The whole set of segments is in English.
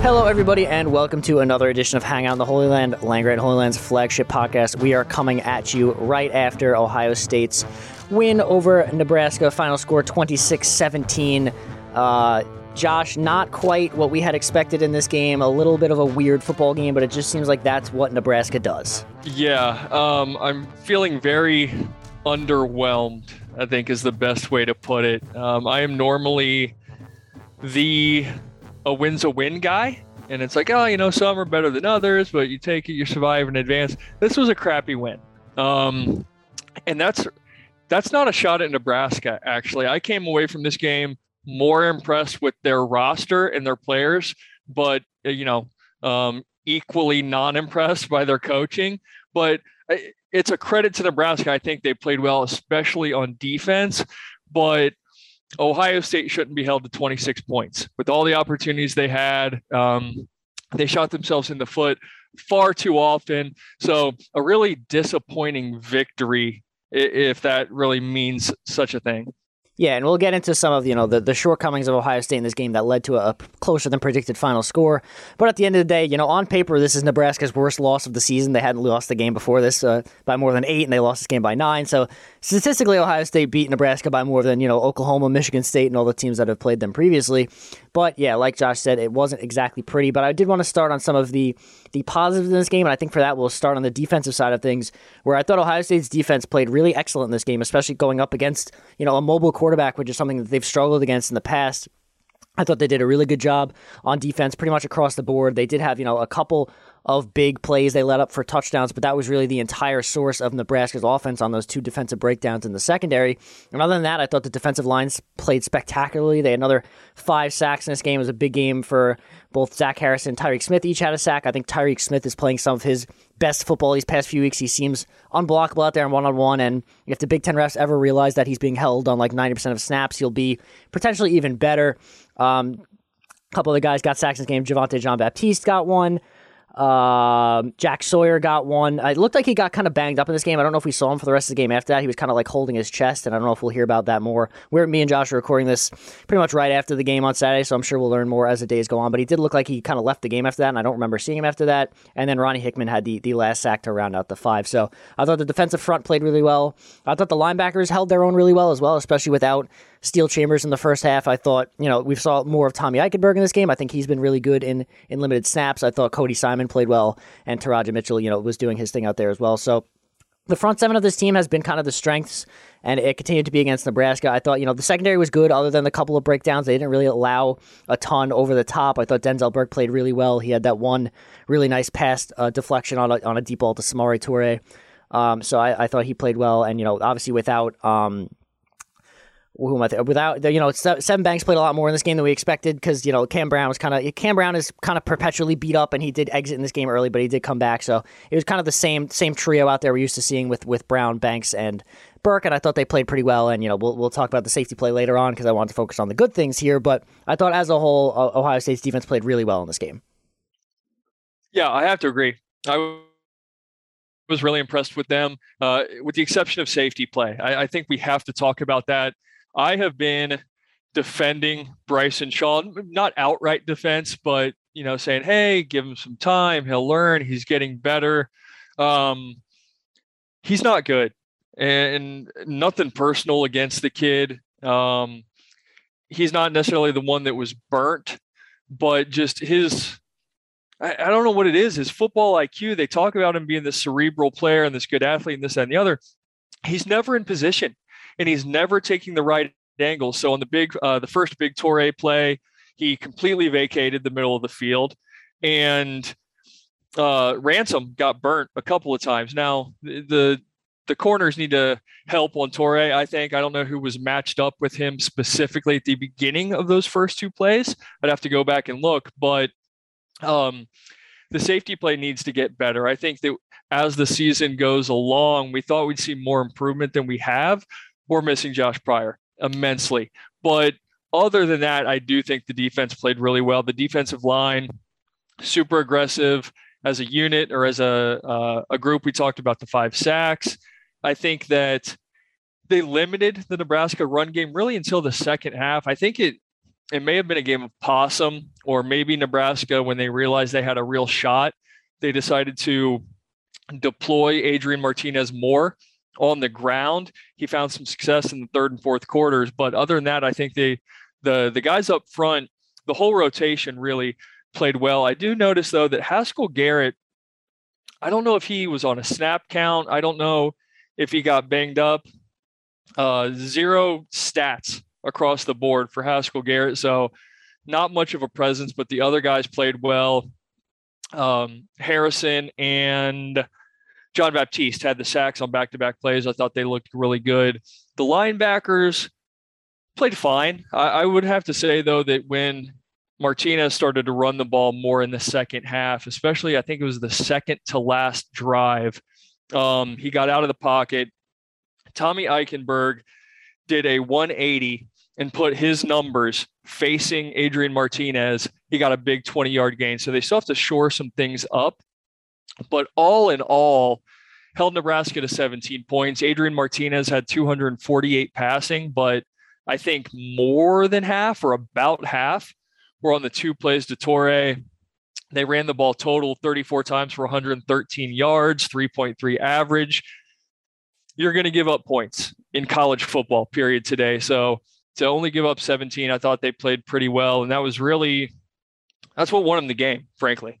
Hello, everybody, and welcome to another edition of Hang Out in the Holy Land, Land Holy Land's flagship podcast. We are coming at you right after Ohio State's win over Nebraska, final score 26 17. Uh, Josh, not quite what we had expected in this game. A little bit of a weird football game, but it just seems like that's what Nebraska does. Yeah, um, I'm feeling very underwhelmed, I think is the best way to put it. Um, I am normally the a win's a win guy. And it's like, oh, you know, some are better than others, but you take it, you survive and advance. This was a crappy win. Um, and that's that's not a shot at Nebraska, actually. I came away from this game more impressed with their roster and their players, but uh, you know, um, equally non-impressed by their coaching. But uh, it's a credit to Nebraska. I think they played well, especially on defense. But Ohio State shouldn't be held to 26 points with all the opportunities they had. Um, they shot themselves in the foot far too often. So a really disappointing victory, if that really means such a thing. Yeah, and we'll get into some of you know the, the shortcomings of Ohio State in this game that led to a, closer than predicted final score. But at the end of the day, you know, on paper, this is Nebraska's worst loss of the season. They hadn't lost the game before this uh, by more than eight, and they lost this game by nine. So statistically, Ohio State beat Nebraska by more than you know Oklahoma, Michigan State, and all the teams that have played them previously. But yeah, like Josh said, it wasn't exactly pretty. But I did want to start on some of the the positives in this game, and I think for that we'll start on the defensive side of things, where I thought Ohio State's defense played really excellent in this game, especially going up against you know a mobile quarterback, which is something that they've struggled against in the past. I thought they did a really good job on defense pretty much across the board. They did have, you know, a couple of big plays they let up for touchdowns, but that was really the entire source of Nebraska's offense on those two defensive breakdowns in the secondary. And other than that, I thought the defensive lines played spectacularly. They had another five sacks in this game. It was a big game for both Zach Harrison and Tyreke Smith. Each had a sack. I think Tyreke Smith is playing some of his best football these past few weeks. He seems unblockable out there in one on one. And if the Big Ten refs ever realize that he's being held on like 90% of snaps, he'll be potentially even better. Um, a couple of the guys got sacks in this game. Javontae Jean Baptiste got one. Uh, Jack Sawyer got one. It looked like he got kind of banged up in this game. I don't know if we saw him for the rest of the game after that. He was kind of like holding his chest, and I don't know if we'll hear about that more. We're me and Josh are recording this pretty much right after the game on Saturday, so I'm sure we'll learn more as the days go on. But he did look like he kind of left the game after that, and I don't remember seeing him after that. And then Ronnie Hickman had the, the last sack to round out the five. So I thought the defensive front played really well. I thought the linebackers held their own really well as well, especially without Steele Chambers in the first half. I thought, you know, we saw more of Tommy Eichenberg in this game. I think he's been really good in, in limited snaps. I thought Cody Simon played well, and Teradja Mitchell, you know, was doing his thing out there as well. So the front seven of this team has been kind of the strengths, and it continued to be against Nebraska. I thought, you know, the secondary was good, other than the couple of breakdowns. They didn't really allow a ton over the top. I thought Denzel Burke played really well. He had that one really nice pass uh, deflection on a, on a deep ball to Samori Toure. Um, so I, I, thought he played well, and you know, obviously without um, I th- without you know Sevyn Banks played a lot more in this game than we expected because you know Cam Brown was kind of Cam Brown is kind of perpetually beat up and he did exit in this game early but he did come back so it was kind of the same same trio out there we're used to seeing with with Brown Banks and Burke and I thought they played pretty well and you know we'll we'll talk about the safety play later on because I want to focus on the good things here but I thought as a whole Ohio State's defense played really well in this game. Yeah, I have to agree. I was really impressed with them, uh, with the exception of safety play. I, I think we have to talk about that. I have been defending Bryson Shaw, not outright defense, but you know, saying, "Hey, give him some time. He'll learn. He's getting better." Um, he's not good, and nothing personal against the kid. Um, he's not necessarily the one that was burnt, but just his. I, don't know what it is. His football IQ. They talk about him being this cerebral player and this good athlete and this that, and the other. He's never in position and he's never taking the right angle. So on the big, uh, the first big Toure play, he completely vacated the middle of the field, and uh, Ransom got burnt a couple of times. Now the the corners need to help on Toure. I think I don't know who was matched up with him specifically at the beginning of those first two plays. I'd have to go back and look, but um, the safety play needs to get better. I think that as the season goes along, we thought we'd see more improvement than we have. We're missing Josh Proctor immensely, but other than that, I do think the defense played really well. The defensive line, super aggressive as a unit or as a uh, a group. We talked about the five sacks. I think that they limited the Nebraska run game really until the second half. I think it it may have been a game of possum, or maybe Nebraska when they realized they had a real shot, they decided to deploy Adrian Martinez more on the ground. He found some success in the third and fourth quarters, but other than that, I think they the the guys up front, the whole rotation really played well. I do notice though that Haskell Garrett, I don't know if he was on a snap count. I don't know if he got banged up. Uh, zero stats across the board for Haskell Garrett. So not much of a presence, but the other guys played well. Um, Harrison and Jean Baptiste had the sacks on back to back plays. I thought they looked really good. The linebackers played fine. I, I, would have to say, though, that when Martinez started to run the ball more in the second half, especially I think it was the second to last drive, um, he got out of the pocket. Tommy Eichenberg did a 180 and put his numbers facing Adrian Martinez. He got a big 20 yard gain. So they still have to shore some things up. But all in all, held Nebraska to 17 points. Adrian Martinez had 248 passing, but I think more than half or about half were on the two plays to Toure. They ran the ball total 34 times for 113 yards, 3.3 average. You're going to give up points in college football, period, today. So to only give up 17, I thought they played pretty well. And that was really, that's what won them the game, frankly.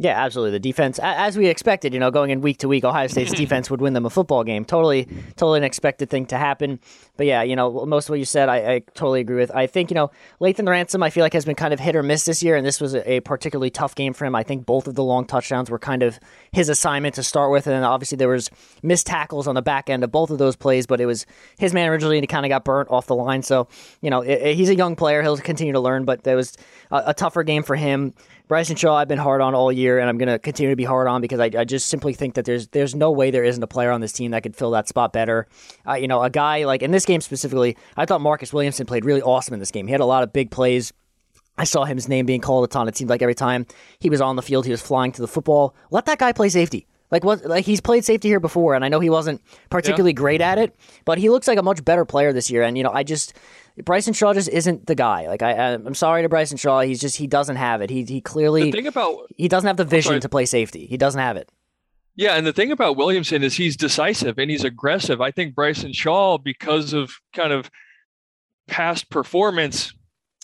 Yeah, absolutely. The defense, as we expected, you know, going in week to week, Ohio State's defense would win them a football game. Totally, totally an expected thing to happen. But yeah, you know, most of what you said, I, I totally agree with. I think, you know, Lathan Ransom, I feel like has been kind of hit or miss this year, and this was a, a particularly tough game for him. I think both of the long touchdowns were kind of his assignment to start with, and then obviously there was missed tackles on the back end of both of those plays, but it was his man originally, and he kind of got burnt off the line. So, you know, it, it, he's a young player; he'll continue to learn, but there was a, a tougher game for him. Bryson Shaw, I've been hard on all year, and I'm going to continue to be hard on because I, I, just simply think that there's there's no way there isn't a player on this team that could fill that spot better. Uh, you know, a guy like in this game specifically, I thought Marcus Williamson played really awesome in this game. He had a lot of big plays. I saw him, his name being called a ton. It seemed like every time he was on the field, he was flying to the football. Let that guy play safety. Like what? Like he's played safety here before, and I know he wasn't particularly yeah. great at it, but he looks like a much better player this year. And you know, I just Bryson Shaw just isn't the guy. Like I, I'm sorry to Bryson Shaw, he's just he doesn't have it. He he clearly the thing about he doesn't have the vision to play safety. He doesn't have it. Yeah, and the thing about Williamson is he's decisive and he's aggressive. I think Bryson Shaw, because of kind of past performance,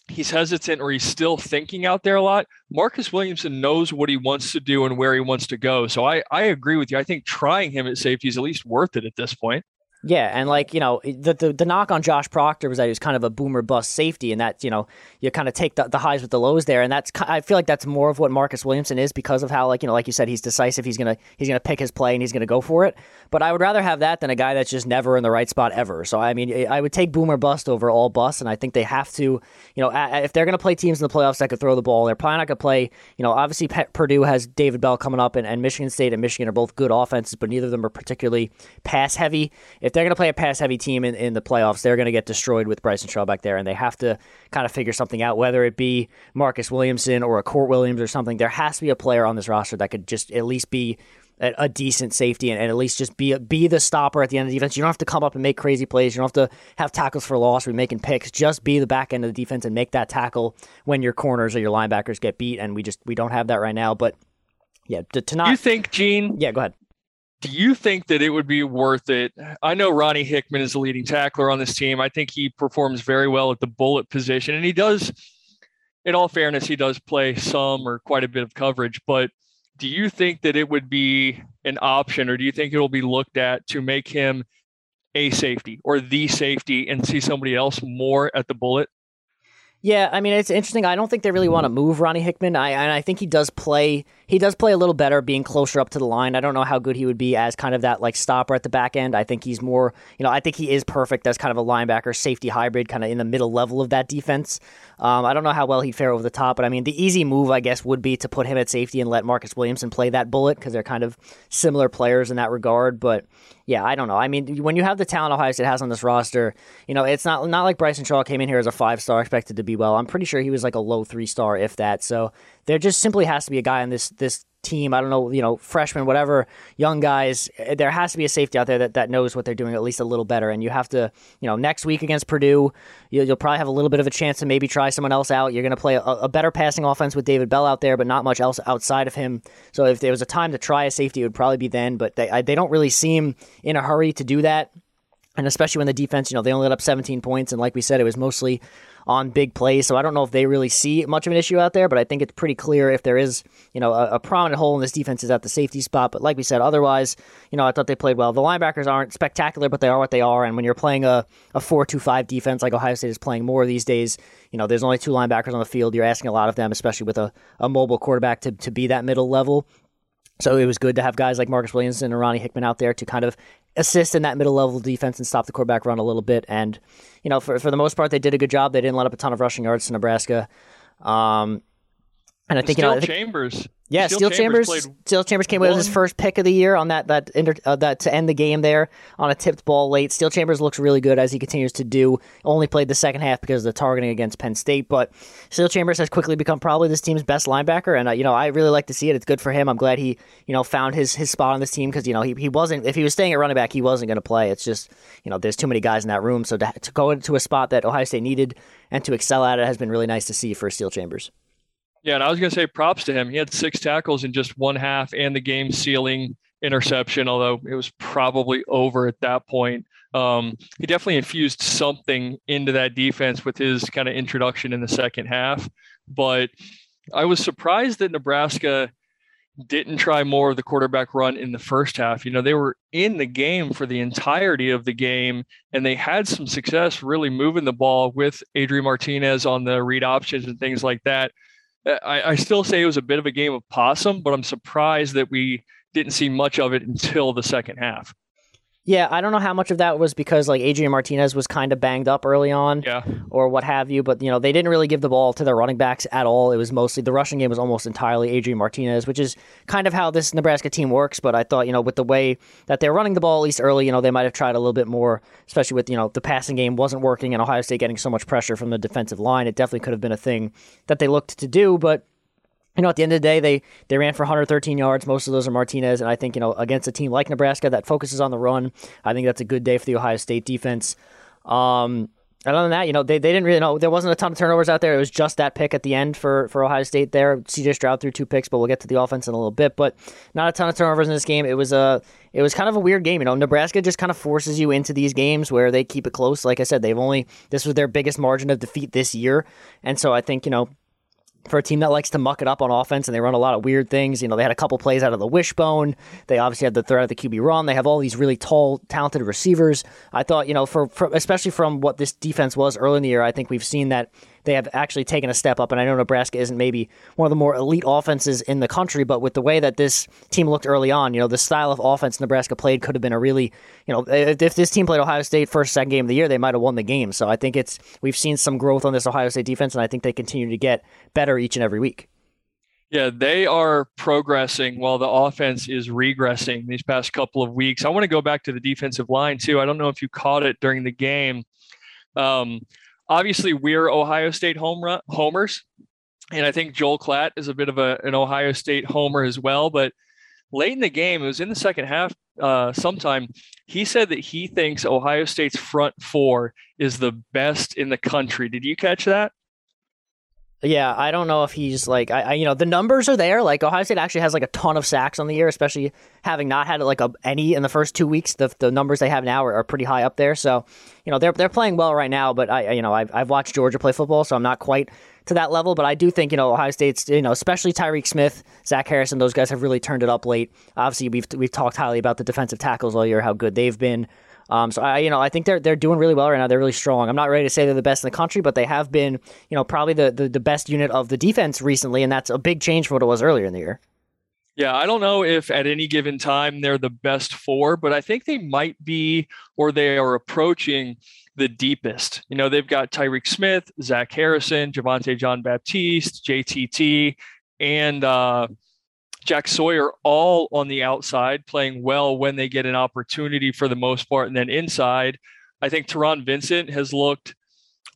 he's hesitant or he's still thinking out there a lot. Marcus Williamson knows what he wants to do and where he wants to go. So I, I agree with you. I think trying him at safety is at least worth it at this point. Yeah, and like you know, the, the, the knock on Josh Proctor was that he was kind of a boomer bust safety, and that you know you kind of take the, the highs with the lows there, and that's I feel like that's more of what Marcus Williamson is because of how like you know like you said he's decisive, he's gonna he's gonna pick his play and he's gonna go for it. But I would rather have that than a guy that's just never in the right spot ever. So I mean, I would take boomer bust over all bust, and I think they have to you know if they're gonna play teams in the playoffs that could throw the ball, they're probably not gonna play. You know, obviously Purdue has David Bell coming up, and, and Michigan State and Michigan are both good offenses, but neither of them are particularly pass heavy. If they're gonna play a pass heavy team in, in the playoffs, they're going to get destroyed with Bryson Shaw back there, and they have to kind of figure something out, whether it be Marcus Williamson or a Court Williams or something. There has to be a player on this roster that could just at least be a, a decent safety and, and, at least just be be the stopper at the end of the defense. You don't have to come up and make crazy plays. You don't have to have tackles for loss or be making picks. Just be the back end of the defense and make that tackle when your corners or your linebackers get beat. And we just we don't have that right now, but. Yeah, to, to not. You think, Gene? Yeah, go ahead do you think that it would be worth it? I know Ronnie Hickman is the leading tackler on this team. I think he performs very well at the bullet position, and he does. In all fairness, he does play some or quite a bit of coverage. But do you think that it would be an option, or do you think it will be looked at to make him a safety or the safety and see somebody else more at the bullet? Yeah, I mean it's interesting. I don't think they really want to move Ronnie Hickman. I I think he does play he does play a little better being closer up to the line. I don't know how good he would be as kind of that like stopper at the back end. I think he's more, you know, I think he is perfect as kind of a linebacker safety hybrid, kind of in the middle level of that defense. Um, I don't know how well he'd fare over the top, but I mean, the easy move, I guess, would be to put him at safety and let Marcus Williamson play that bullet because they're kind of similar players in that regard. But yeah, I don't know. I mean, when you have the talent Ohio State has on this roster, you know, it's not not like Bryson Shaw came in here as a five star, expected to be well. I'm pretty sure he was like a low three star, if that. So there just simply has to be a guy on this this team. I don't know, you know, freshmen, whatever, young guys. Eh, there has to be a safety out there that, that knows what they're doing at least a little better. And you have to, you know, next week against Purdue, you'll, you'll probably have a little bit of a chance to maybe try someone else out. You're going to play a, a, better passing offense with David Bell out there, but not much else outside of him. So if there was a time to try a safety, it would probably be then. But they they don't really seem in a hurry to do that. And especially when the defense, you know, they only let up 17 points, and like we said, it was mostly on big plays. So I don't know if they really see much of an issue out there, but I think it's pretty clear if there is, you know, a, a, prominent hole in this defense is at the safety spot. But like we said, otherwise, you know, I thought they played well. The linebackers aren't spectacular, but they are what they are. And when you're playing a, a 4 2 5 defense like Ohio State is playing more these days, you know, there's only two linebackers on the field. You're asking a lot of them, especially with a, a mobile quarterback to, to be that middle level. So it was good to have guys like Marcus Williamson and Ronnie Hickman out there to kind of assist in that middle level defense and stop the quarterback run a little bit. And, you know, for, for the most part, they did a good job. They didn't let up a ton of rushing yards to Nebraska. Um, and I think, you know, I think, Chambers yeah, Steele Chambers. Chambers Steele Chambers came away with his first pick of the year on that that inter, uh, that to end the game there on a tipped ball late. Steele Chambers looks really good as he continues to do. Only played the second half because of the targeting against Penn State, but Steele Chambers has quickly become probably this team's best linebacker, and uh, you know I really like to see it. It's good for him. I'm glad he you know found his his spot on this team because you know he, he wasn't if he was staying at running back he wasn't going to play. It's just you know there's too many guys in that room, so to, to go into a spot that Ohio State needed and to excel at it has been really nice to see for Steele Chambers. Yeah, and I was going to say props to him. He had six tackles in just one half and the game sealing interception, although it was probably over at that point. Um, he definitely infused something into that defense with his kind of introduction in the second half. But I was surprised that Nebraska didn't try more of the quarterback run in the first half. You know, they were in the game for the entirety of the game, and they had some success really moving the ball with Adrian Martinez on the read options and things like that. Uh, I, I still say it was a bit of a game of possum, but I'm surprised that we didn't see much of it until the second half. Yeah, I don't know how much of that was because like Adrian Martinez was kind of banged up early on, yeah. or what have you. But you know they didn't really give the ball to their running backs at all. It was mostly the rushing game was almost entirely Adrian Martinez, which is kind of how this Nebraska team works. But I thought you know with the way that they're running the ball at least early, you know they might have tried a little bit more, especially with you know the passing game wasn't working and Ohio State getting so much pressure from the defensive line. It definitely could have been a thing that they looked to do, but you know, at the end of the day, they they ran for 113 yards. Most of those are Martinez, and I think you know against a team like Nebraska that focuses on the run, I think that's a good day for the Ohio State defense. Um, and other than that, you know, they, they didn't really know there wasn't a ton of turnovers out there. It was just that pick at the end for, for Ohio State there. CJ Stroud threw two picks, but we'll get to the offense in a little bit. But not a ton of turnovers in this game. It was a it was kind of a weird game. You know, Nebraska just kind of forces you into these games where they keep it close. Like I said, they've only this was their biggest margin of defeat this year, and so I think you know for a team that likes to muck it up on offense and they run a lot of weird things. You know, they had a couple plays out of the wishbone. They obviously had the threat of the QB run. They have all these really tall, talented receivers. I thought, you know, for, for especially from what this defense was early in the year, I think we've seen that they have actually taken a step up. And I know Nebraska isn't maybe one of the more elite offenses in the country, but with the way that this team looked early on, you know, the style of offense Nebraska played could have been a really, you know, if, if this team played Ohio State first, second game of the year, they might have won the game. So I think it's we've seen some growth on this Ohio State defense, and I think they continue to get better each and every week. Yeah, they are progressing while the offense is regressing these past couple of weeks. I want to go back to the defensive line too. I don't know if you caught it during the game. Um, obviously we're Ohio State home run, homers, and I think Joel Klatt is a bit of a, an Ohio State homer as well. But late in the game, it was in the second half. Uh, sometime he said that he thinks Ohio State's front four is the best in the country. Did you catch that? Yeah, I don't know if he's like I, I, you know the numbers are there. Like Ohio State actually has like a ton of sacks on the year, especially having not had like a, any in the first two weeks. The, the numbers they have now are, are, pretty high up there. So you know they're they're playing well right now. But I you know I've I've watched Georgia play football, so I'm not quite to that level. But I do think you know Ohio State's you know especially Tyreke Smith, Zach Harrison, those guys have really turned it up late. Obviously we've we've talked highly about the defensive tackles all year, how good they've been. Um, so I, you know, I think they're they're doing really well right now. They're really strong. I'm not ready to say they're the best in the country, but they have been, you know, probably the, the, the best unit of the defense recently, and that's a big change from what it was earlier in the year. Yeah, I don't know if at any given time they're the best four, but I think they might be or they are approaching the deepest. You know, they've got Tyreke Smith, Zach Harrison, Javontae Jean Baptiste, JTT, and uh, Jack Sawyer all on the outside playing well when they get an opportunity for the most part. And then inside, I think Taron Vincent has looked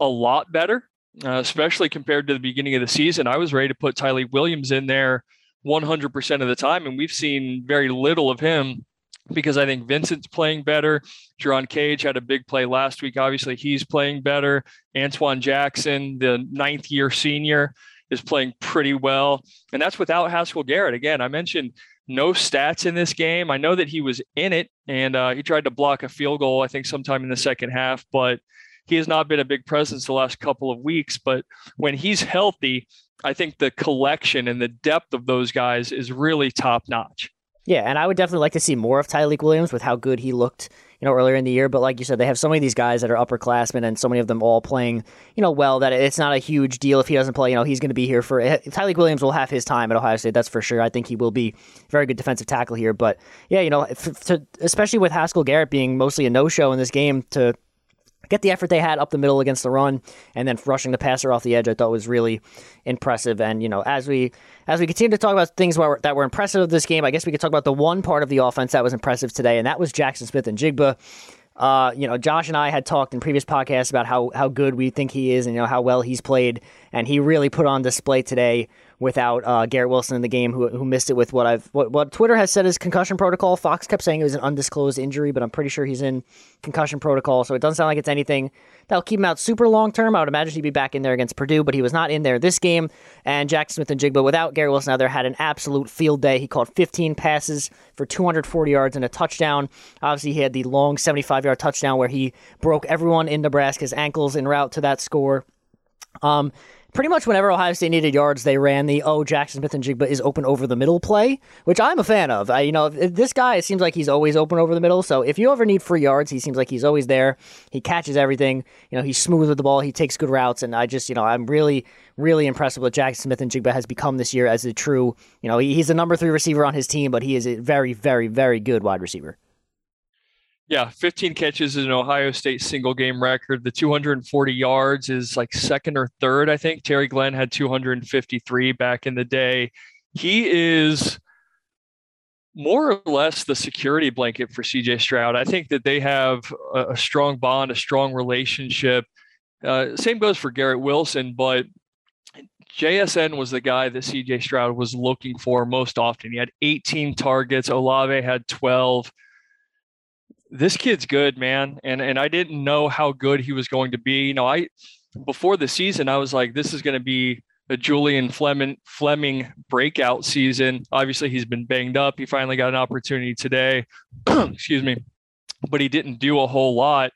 a lot better, uh, especially compared to the beginning of the season. I was ready to put Tyleik Williams in there 100% of the time, and we've seen very little of him because I think Vincent's playing better. Jerron Cage had a big play last week. Obviously, he's playing better. Antwuan Jackson, the ninth year senior, is playing pretty well. And that's without Haskell Garrett. Again, I mentioned no stats in this game. I know that he was in it and uh, he tried to block a field goal, I think, sometime in the second half, but he has not been a big presence the last couple of weeks. But when he's healthy, I think the collection and the depth of those guys is really top notch. Yeah, and I would definitely like to see more of Tyreek Williams with how good he looked, you know, earlier in the year. But like you said, they have so many of these guys that are upperclassmen, and so many of them all playing, you know, well that it's not a huge deal if he doesn't play. You know, he's going to be here for eh, Tyleik Williams will have his time at Ohio State. That's for sure. I think he will be very good defensive tackle here. But yeah, you know, to, especially with Haskell Garrett being mostly a no show in this game to get the effort they had up the middle against the run and then rushing the passer off the edge I thought was really impressive. And you know as we as we continue to talk about things that were impressive of this game I guess we could talk about the one part of the offense that was impressive today and that was Jaxon Smith-Njigba uh, you know, Josh and I had talked in previous podcasts about how how good we think he is and you know how well he's played, and he really put on display today without uh, Garrett Wilson in the game, who, who missed it with what I've what, what Twitter has said is concussion protocol. Fox kept saying it was an undisclosed injury, but I'm pretty sure he's in concussion protocol, so it doesn't sound like it's anything that'll keep him out super long term. I would imagine he'd be back in there against Purdue, but he was not in there this game. And Jack Smith-Njigba, without Garrett Wilson out there, had an absolute field day. He caught 15 passes for 240 yards and a touchdown. Obviously, he had the long 75 yard touchdown where he broke everyone in Nebraska's ankles en route to that score. Um, pretty much whenever Ohio State needed yards, they ran the oh Jaxon Smith-Njigba is open over the middle play, which I'm a fan of. I, you know, this guy it seems like he's always open over the middle. So if you ever need free yards, he seems like he's always there. He catches everything. You know, he's smooth with the ball. He takes good routes, and I just you know I'm really really impressed with what Jaxon Smith-Njigba has become this year as a true you know he's the number three receiver on his team, but he is a very very very good wide receiver. Yeah, 15 catches is an Ohio State single game record. The 240 yards is like second or third, I think. Terry Glenn had 253 back in the day. He is more or less the security blanket for CJ Stroud. I think that they have a, strong bond, a strong relationship. Uh, same goes for Garrett Wilson, but JSN was the guy that CJ Stroud was looking for most often. He had 18 targets, Olave had 12 this kid's good, man. And and I didn't know how good he was going to be. You know, I before the season, I was like, this is going to be a Julian Fleming Fleming breakout season. Obviously, he's been banged up. He finally got an opportunity today. Excuse me, but he didn't do a whole lot.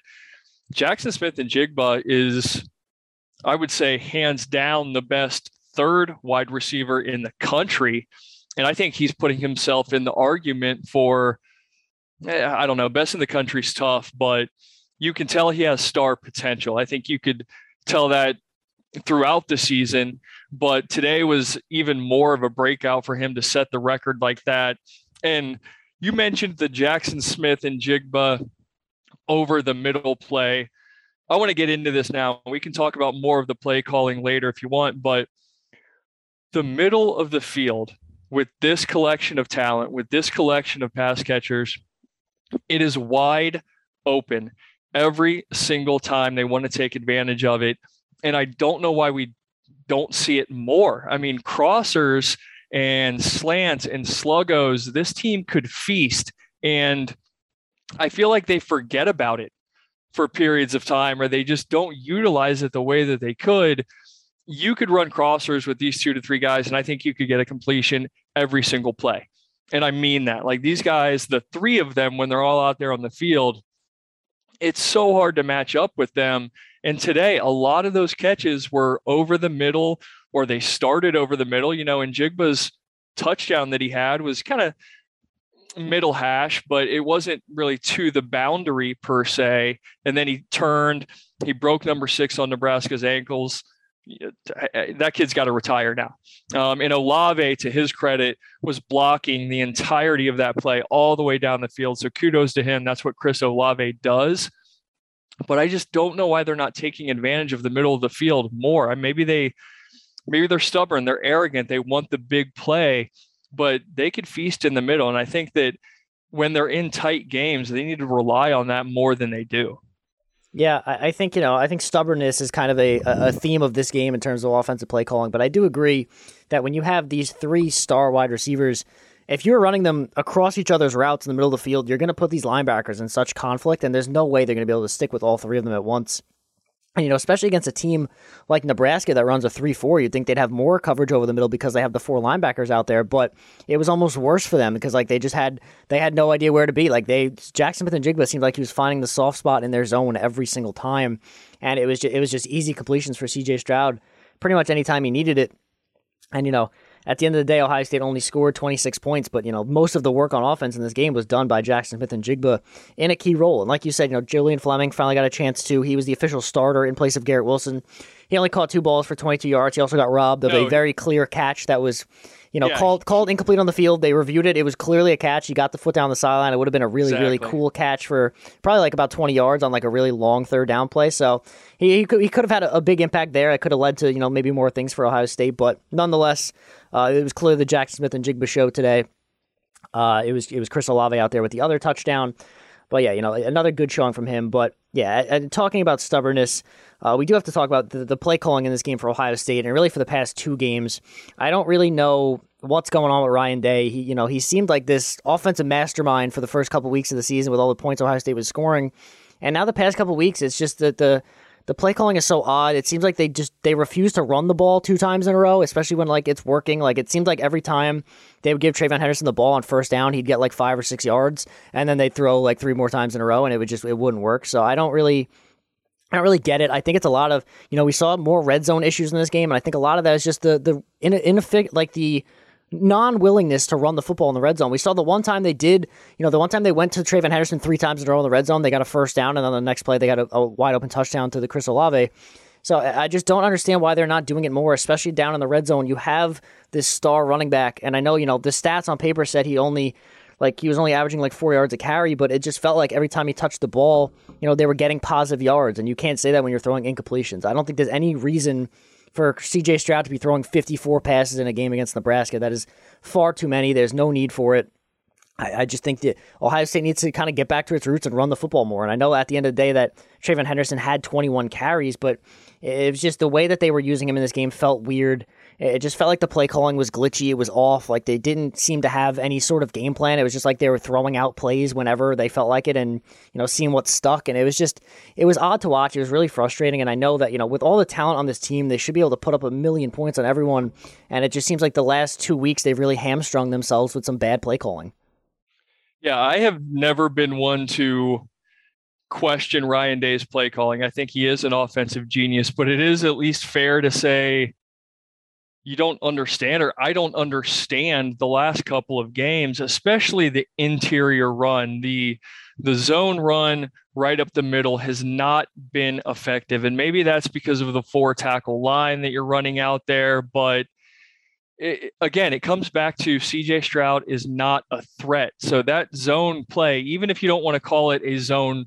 Jaxon Smith-Njigba is, I would say, hands down the best third wide receiver in the country, and I think he's putting himself in the argument for Eh, I don't know, best in the country's tough, but you can tell he has star potential. I think you could tell that throughout the season, but today was even more of a breakout for him to set the record like that. And you mentioned the Jaxon Smith-Njigba over the middle play. I want to get into this now. We can talk about more of the play calling later if you want, but the middle of the field with this collection of talent, with this collection of pass catchers, it is wide open every single time they want to take advantage of it. And I don't know why we don't see it more. I mean, crossers and slants and sluggos, this team could feast. And I feel like they forget about it for periods of time or they just don't utilize it the way that they could. You could run crossers with these two to three guys, and I think you could get a completion every single play. And I mean that. Like these guys, the three of them, when they're all out there on the field, it's so hard to match up with them. And today, a lot of those catches were over the middle or they started over the middle. You know, Njigba's touchdown that he had was kind of middle hash, but it wasn't really to the boundary per se. And then he turned, he broke number six on Nebraska's ankles. That kid's got to retire now. Um, and Olave, to his credit, was blocking the entirety of that play all the way down the field. So kudos to him. That's what Chris Olave does. But I just don't know why they're not taking advantage of the middle of the field more. Maybe they, maybe they're stubborn, they're arrogant, they want the big play, but they could feast in the middle. And I think that when they're in tight games, they need to rely on that more than they do. Yeah, I, I, think you know. I think stubbornness is kind of a, a theme of this game in terms of offensive play calling. But I do agree that when you have these three star wide receivers, if you're running them across each other's routes in the middle of the field, you're going to put these linebackers in such conflict, and there's no way they're going to be able to stick with all three of them at once. And, you know, especially against a team like Nebraska that runs a 3 4, you'd think they'd have more coverage over the middle because they have the four linebackers out there. But it was almost worse for them because, like, they just had they had no idea where to be. Like, they Jaxon Smith-Njigba seemed like he was finding the soft spot in their zone every single time. And it was just, it was just easy completions for CJ Stroud pretty much anytime he needed it. And, you know, at the end of the day, Ohio State only scored 26 points, but you know most of the work on offense in this game was done by Jaxon Smith-Njigba in a key role. And like you said, you know Julian Fleming finally got a chance to. He was the official starter in place of Garrett Wilson. He only caught two balls for 22 yards. He also got robbed of no. a very clear catch that was you know, yeah. called called incomplete on the field. They reviewed it. It was clearly a catch. He got the foot down the sideline. It would have been a really exactly. really cool catch for probably like about 20 yards on like a really long third down play. So he he could, he could have had a, a big impact there. It could have led to you know maybe more things for Ohio State, but nonetheless, uh, it was clearly the Jaxon Smith-Njigba show today. Uh, it was it was Chris Olave out there with the other touchdown. But yeah, you know, another good showing from him. But yeah, and talking about stubbornness, uh, we do have to talk about the, the play calling in this game for Ohio State, and really for the past two games. I don't really know what's going on with Ryan Day. He, you know, he seemed like this offensive mastermind for the first couple weeks of the season with all the points Ohio State was scoring, and now the past couple weeks, it's just that the the play calling is so odd. It seems like they just they refuse to run the ball two times in a row, especially when like it's working. Like it seems like every time they would give TreVeyon Henderson the ball on first down, he'd get like five or six yards, and then they'd throw like three more times in a row, and it would just it wouldn't work. So I don't really. I don't really get it. I think it's a lot of you know we saw more red zone issues in this game, and I think a lot of that is just the the in in like the non willingness to run the football in the red zone. We saw the one time they did, you know, the one time they went to TreVeyon Henderson three times in a row in the red zone, they got a first down, and then the next play they got a, a wide open touchdown to the Chris Olave. So I just don't understand why they're not doing it more, especially down in the red zone. You have this star running back, and I know you know the stats on paper said he only like he was only averaging like four yards a carry, but it just felt like every time he touched the ball, you know, they were getting positive yards, and you can't say that when you're throwing incompletions. I don't think there's any reason for CJ Stroud to be throwing 54 passes in a game against Nebraska. That is far too many. There's no need for it. I, I just think that Ohio State needs to kind of get back to its roots and run the football more. And I know at the end of the day that TreVeyon Henderson had 21 carries, but it was just the way that they were using him in this game felt weird. It just felt like the play calling was glitchy. It was off. Like they didn't seem to have any sort of game plan. It was just like they were throwing out plays whenever they felt like it and, you know, seeing what stuck. And it was just, it was odd to watch. It was really frustrating. And I know that, you know, with all the talent on this team, they should be able to put up a million points on everyone. And it just seems like the last two weeks they've really hamstrung themselves with some bad play calling. Yeah, I have never been one to question Ryan Day's play calling. I think he is an offensive genius, but it is at least fair to say you don't understand or I don't understand the last couple of games, especially the interior run, the the zone run right up the middle has not been effective. And maybe that's because of the four tackle line that you're running out there, but it, again, it comes back to CJ Stroud is not a threat. So that zone play, even if you don't want to call it a zone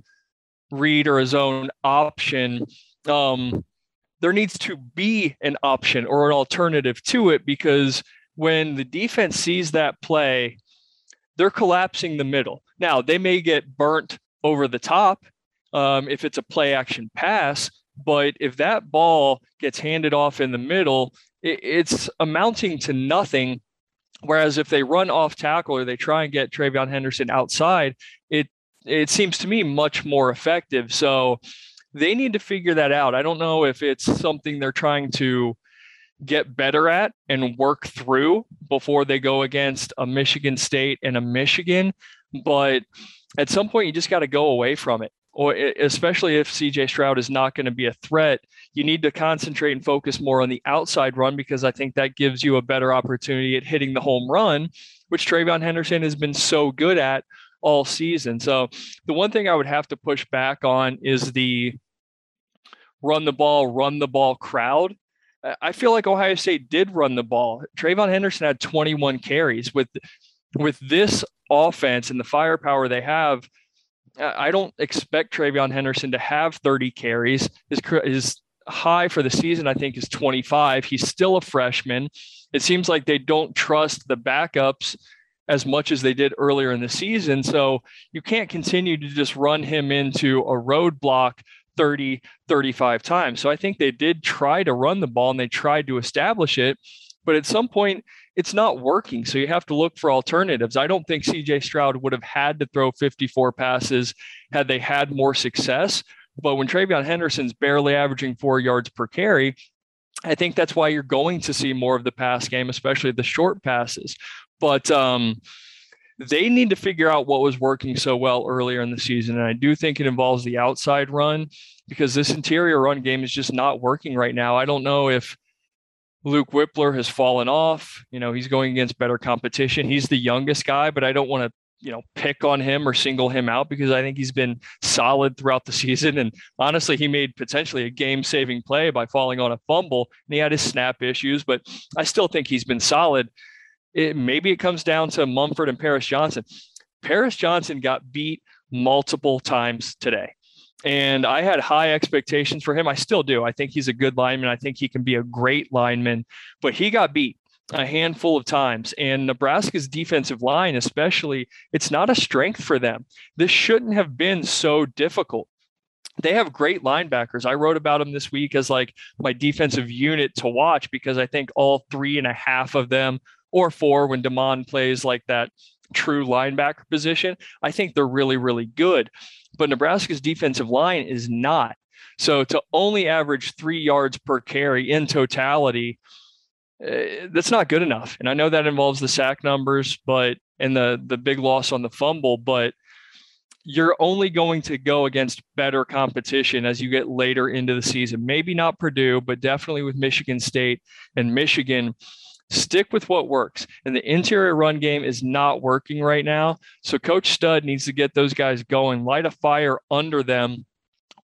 read or a zone option, um, there needs to be an option or an alternative to it because when the defense sees that play, they're collapsing the middle. Now, they may get burnt over the top um, if it's a play action pass, but if that ball gets handed off in the middle, it, it's amounting to nothing. Whereas if they run off tackle or they try and get TreVeyon Henderson outside, it it seems to me much more effective. So they need to figure that out. I don't know if it's something they're trying to get better at and work through before they go against a Michigan State and a Michigan, but at some point you just got to go away from it. Or especially if CJ Stroud is not going to be a threat, you need to concentrate and focus more on the outside run because I think that gives you a better opportunity at hitting the home run, which TreVeyon Henderson has been so good at all season. So the one thing I would have to push back on is the run the ball, run the ball crowd. I feel like Ohio State did run the ball. TreVeyon Henderson had 21 carries with with this offense and the firepower they have. I don't expect TreVeyon Henderson to have 30 carries. His his high for the season, I think, is 25. He's still a freshman. It seems like they don't trust the backups as much as they did earlier in the season. So you can't continue to just run him into a roadblock 30, 35 times. So I think they did try to run the ball and they tried to establish it. But at some point, it's not working. So you have to look for alternatives. I don't think CJ Stroud would have had to throw 54 passes had they had more success. But when TreVeyon Henderson's barely averaging four yards per carry, I think that's why you're going to see more of the pass game, especially the short passes. But um, they need to figure out what was working so well earlier in the season. And I do think it involves the outside run because this interior run game is just not working right now. I don't know if Luke Wypler has fallen off. You know, he's going against better competition. He's the youngest guy, but I don't want to, you know, pick on him or single him out because I think he's been solid throughout the season. And honestly, he made potentially a game saving play by falling on a fumble and he had his snap issues, but I still think he's been solid it, maybe it comes down to Munford and Paris Johnson. Paris Johnson got beat multiple times today. And I had high expectations for him. I still do. I think he's a good lineman. I think he can be a great lineman, but he got beat a handful of times. And Nebraska's defensive line, especially, it's not a strength for them. This shouldn't have been so difficult. They have great linebackers. I wrote about them this week as like my defensive unit to watch because I think all three and a half of them or four when Domann plays like that true linebacker position. I think they're really, really good. But Nebraska's defensive line is not. So to only average three yards per carry in totality, uh, that's not good enough. And I know that involves the sack numbers, but and the the big loss on the fumble, but you're only going to go against better competition as you get later into the season. Maybe not Purdue, but definitely with Michigan State and Michigan Stick with what works. And the interior run game is not working right now. So Coach Stud needs to get those guys going, light a fire under them,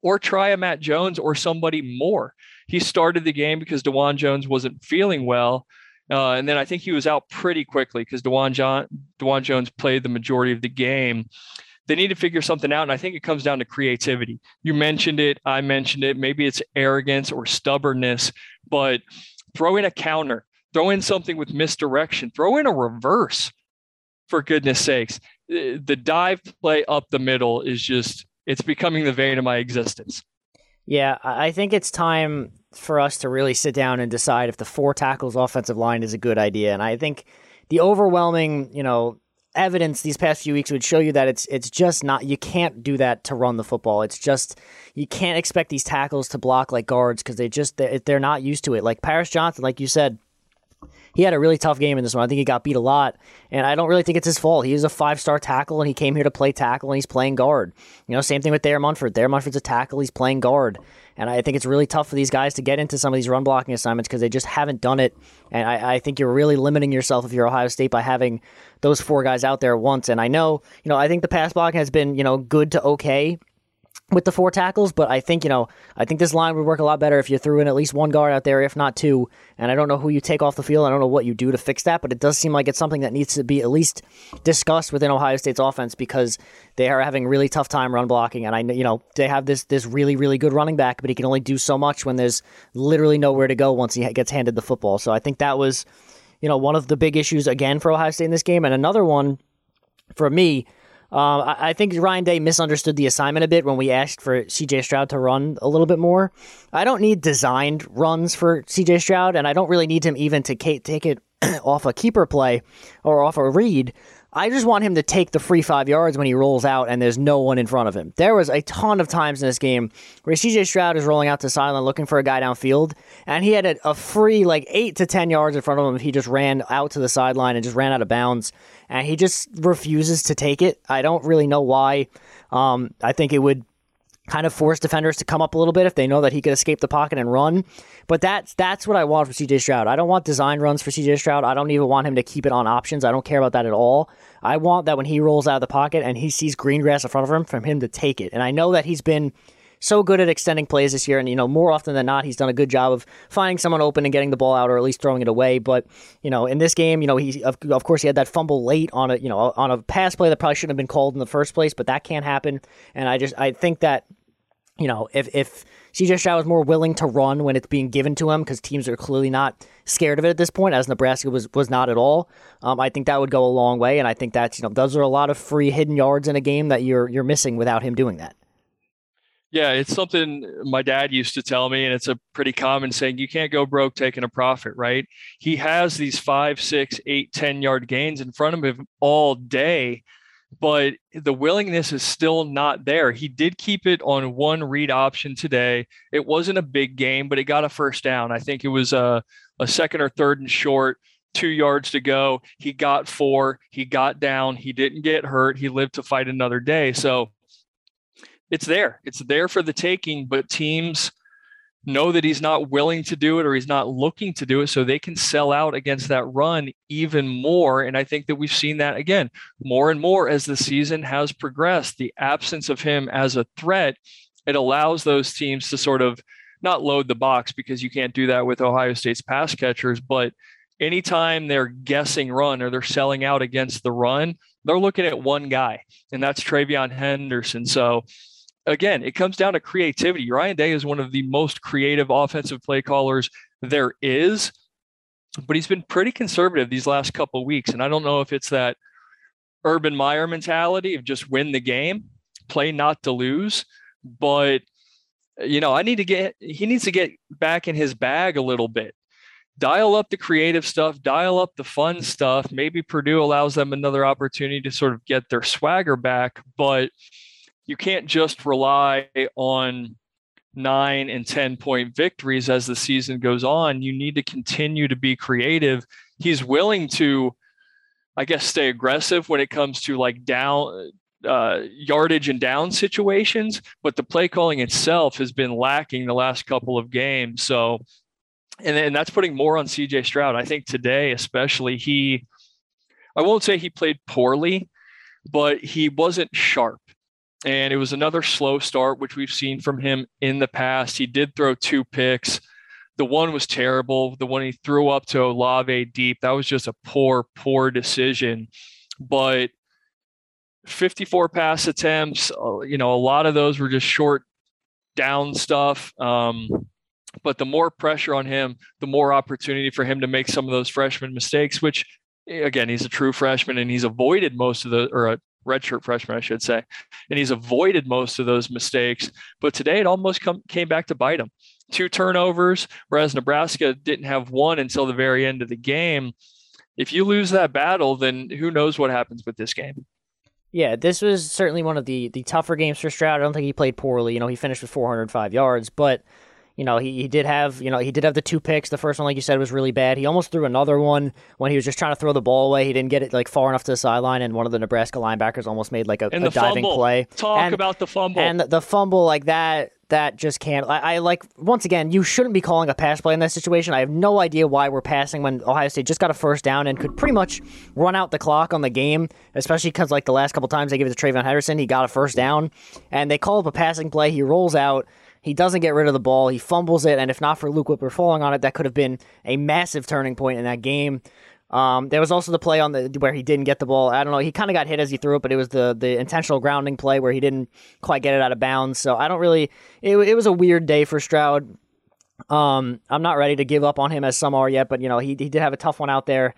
or try a Matt Jones or somebody more. He started the game because Dawand Jones wasn't feeling well. Uh, and then I think he was out pretty quickly because Dawand, John, Dawand Jones played the majority of the game. They need to figure something out. And I think it comes down to creativity. You mentioned it. I mentioned it. Maybe it's arrogance or stubbornness, but throw in a counter Throw in something with misdirection. Throw in a reverse, for goodness sakes. Eh, the dive play up the middle is just, it's becoming the vein of my existence. Yeah, I think it's time for us to really sit down and decide if the four tackles offensive line is a good idea. And I think the overwhelming, you know, evidence these past few weeks would show you that it's it's just not you can't do that to run the football. It's just you can't expect these tackles to block like guards because they just they're not used to it. Like Paris Johnson, like you said, he had a really tough game in this one. I think he got beat a lot, and I don't really think it's his fault. He is a five star tackle, and he came here to play tackle, and he's playing guard. You know, same thing with Thayer Munford. Thayer Munford's a tackle, he's playing guard, and I think it's really tough for these guys to get into some of these run blocking assignments because they just haven't done it. And I, I think you're really limiting yourself if you're Ohio State by having those four guys out there once. And I know, you know, I think the pass blocking has been, you know, good to okay with the four tackles, but I think, you know, I think this line would work a lot better if you threw in at least one guard out there, if not two. And I don't know who you take off the field. I don't know what you do to fix that, but it does seem like it's something that needs to be at least discussed within Ohio State's offense because they are having really tough time run blocking. And I you know, they have this this really, really good running back, but he can only do so much when there's literally nowhere to go once he gets handed the football. So I think that was, you know, one of the big issues again for Ohio State in this game. And another one for me um, I, I, think Ryan Day misunderstood the assignment a bit when we asked for CJ Stroud to run a little bit more. I don't need designed runs for CJ Stroud, and I don't really need him even to take it off a keeper play or off a read. I just want him to take the free five yards when he rolls out and there's no one in front of him. There was a ton of times in this game where CJ Stroud is rolling out to silent looking for a guy downfield, and he had a, a, free like eight to ten yards in front of him he just ran out to the sideline and just ran out of bounds. And he just refuses to take it. I don't really know why. Um, I think it would kind of force defenders to come up a little bit if they know that he could escape the pocket and run. But that's that's what I want for CJ Stroud. I don't want design runs for CJ Stroud. I don't even want him to keep it on options. I don't care about that at all. I want that when he rolls out of the pocket and he sees green grass in front of him, from him to take it. And I know that he's been so good at extending plays this year, and you know more often than not, he's done a good job of finding someone open and getting the ball out, or at least throwing it away. But you know, in this game, you know, he of, of course he had that fumble late on a you know on a pass play that probably shouldn't have been called in the first place, but that can't happen. And I just I think that you know if if CJ Stroud is more willing to run when it's being given to him because teams are clearly not scared of it at this point, as Nebraska was was not at all. Um, I think that would go a long way, and I think that's you know those are a lot of free hidden yards in a game that you're you're missing without him doing that. Yeah, it's something my dad used to tell me, and it's a pretty common saying. You can't go broke taking a profit, right? He has these five, six, eight, ten yard gains in front of him all day but the willingness is still not there. He did keep it on one read option today. It wasn't a big game, but it got a first down. I think it was a, a second or third and short, two yards to go. He got four. He got down. He didn't get hurt. He lived to fight another day. So it's there. It's there for the taking, but teams know that he's not willing to do it or he's not looking to do it so they can sell out against that run even more. And i think that we've seen that again more and more as the season has progressed. The absence of him as a threat it allows those teams to sort of not load the box because you can't do that with ohio state's pass catchers but anytime they're guessing run or they're selling out against the run they're looking at one guy and that's TreVeyon Henderson. So again, it comes down to creativity. Ryan Day is one of the most creative offensive play callers there is, but he's been pretty conservative these last couple weeks. And I don't know if it's that Urban Meyer mentality of just win the game, play not to lose, but you know, I need to get he needs to get back in his bag a little bit. Dial up the creative stuff, dial up the fun stuff. Maybe Purdue allows them another opportunity to sort of get their swagger back, but you can't just rely on nine and 10 point victories as the season goes on. You need to continue to be creative. He's willing to, I guess, stay aggressive when it comes to like down uh, yardage and down situations, but the play calling itself has been lacking the last couple of games. So, and, and that's putting more on CJ Stroud. I think today, especially, he, I won't say he played poorly, but he wasn't sharp and it was another slow start, which we've seen from him in the past. He did throw two picks. The one was terrible. The one he threw up to Olave deep, that was just a poor, poor decision. But 54 pass attempts, uh, you know, a lot of those were just short down stuff. Um, but the more pressure on him, the more opportunity for him to make some of those freshman mistakes, which again, he's a true freshman and he's avoided most of the, or a redshirt freshman, I should say, and he's avoided most of those mistakes. But today it almost come, came back to bite him. Two turnovers, whereas Nebraska didn't have one until the very end of the game. If you lose that battle, then who knows what happens with this game? Yeah, this was certainly one of the the tougher games for Stroud. I don't think he played poorly. You know, he finished with 405 yards, but you know, he, he did have, you know, he did have the two picks. The first one, like you said, was really bad. He almost threw another one when he was just trying to throw the ball away. He didn't get it like far enough to the sideline, and one of the Nebraska linebackers almost made like a, a diving fumble. play. Talk and, about the fumble. And the, the fumble like that, that just can't. I, I, like once again, you shouldn't be calling a pass play in that situation. I have no idea why we're passing when Ohio State just got a first down and could pretty much run out the clock on the game, especially because like the last couple times they gave it to TreVeyon Henderson, he got a first down, and they call up a passing play. He rolls out. He doesn't get rid of the ball. He fumbles it, and if not for Luke Wypler falling on it, that could have been a massive turning point in that game. Um, there was also the play on the where he didn't get the ball. I don't know. He kind of got hit as he threw it, but it was the the intentional grounding play where he didn't quite get it out of bounds. So I don't really. It, it was a weird day for Stroud. Um, I'm not ready to give up on him as some are yet, but you know he he did have a tough one out there.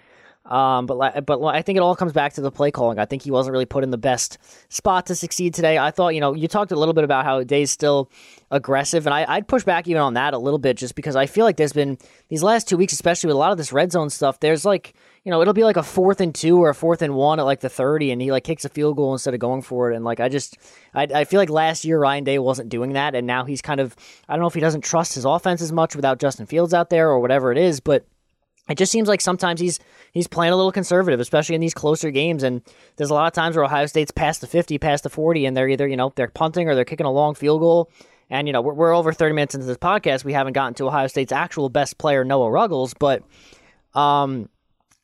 Um, but but I think it all comes back to the play calling. I think he wasn't really put in the best spot to succeed today. I thought, you know, you talked a little bit about how Day's still aggressive, and I, I'd push back even on that a little bit, just because I feel like there's been these last two weeks, especially with a lot of this red zone stuff. There's like, you know, it'll be like a fourth and two or a fourth and one at like the thirty, and he like kicks a field goal instead of going for it. And like, I just, I, I feel like last year Ryan Day wasn't doing that, and now he's kind of, I don't know if he doesn't trust his offense as much without Justin Fields out there or whatever it is, but it just seems like sometimes he's he's playing a little conservative, especially in these closer games. And there's a lot of times where Ohio State's past the 50, past the 40, and they're either you know they're punting or they're kicking a long field goal. And you know we're, we're over 30 minutes into this podcast. We haven't gotten to Ohio State's actual best player, Noah Ruggles, but um,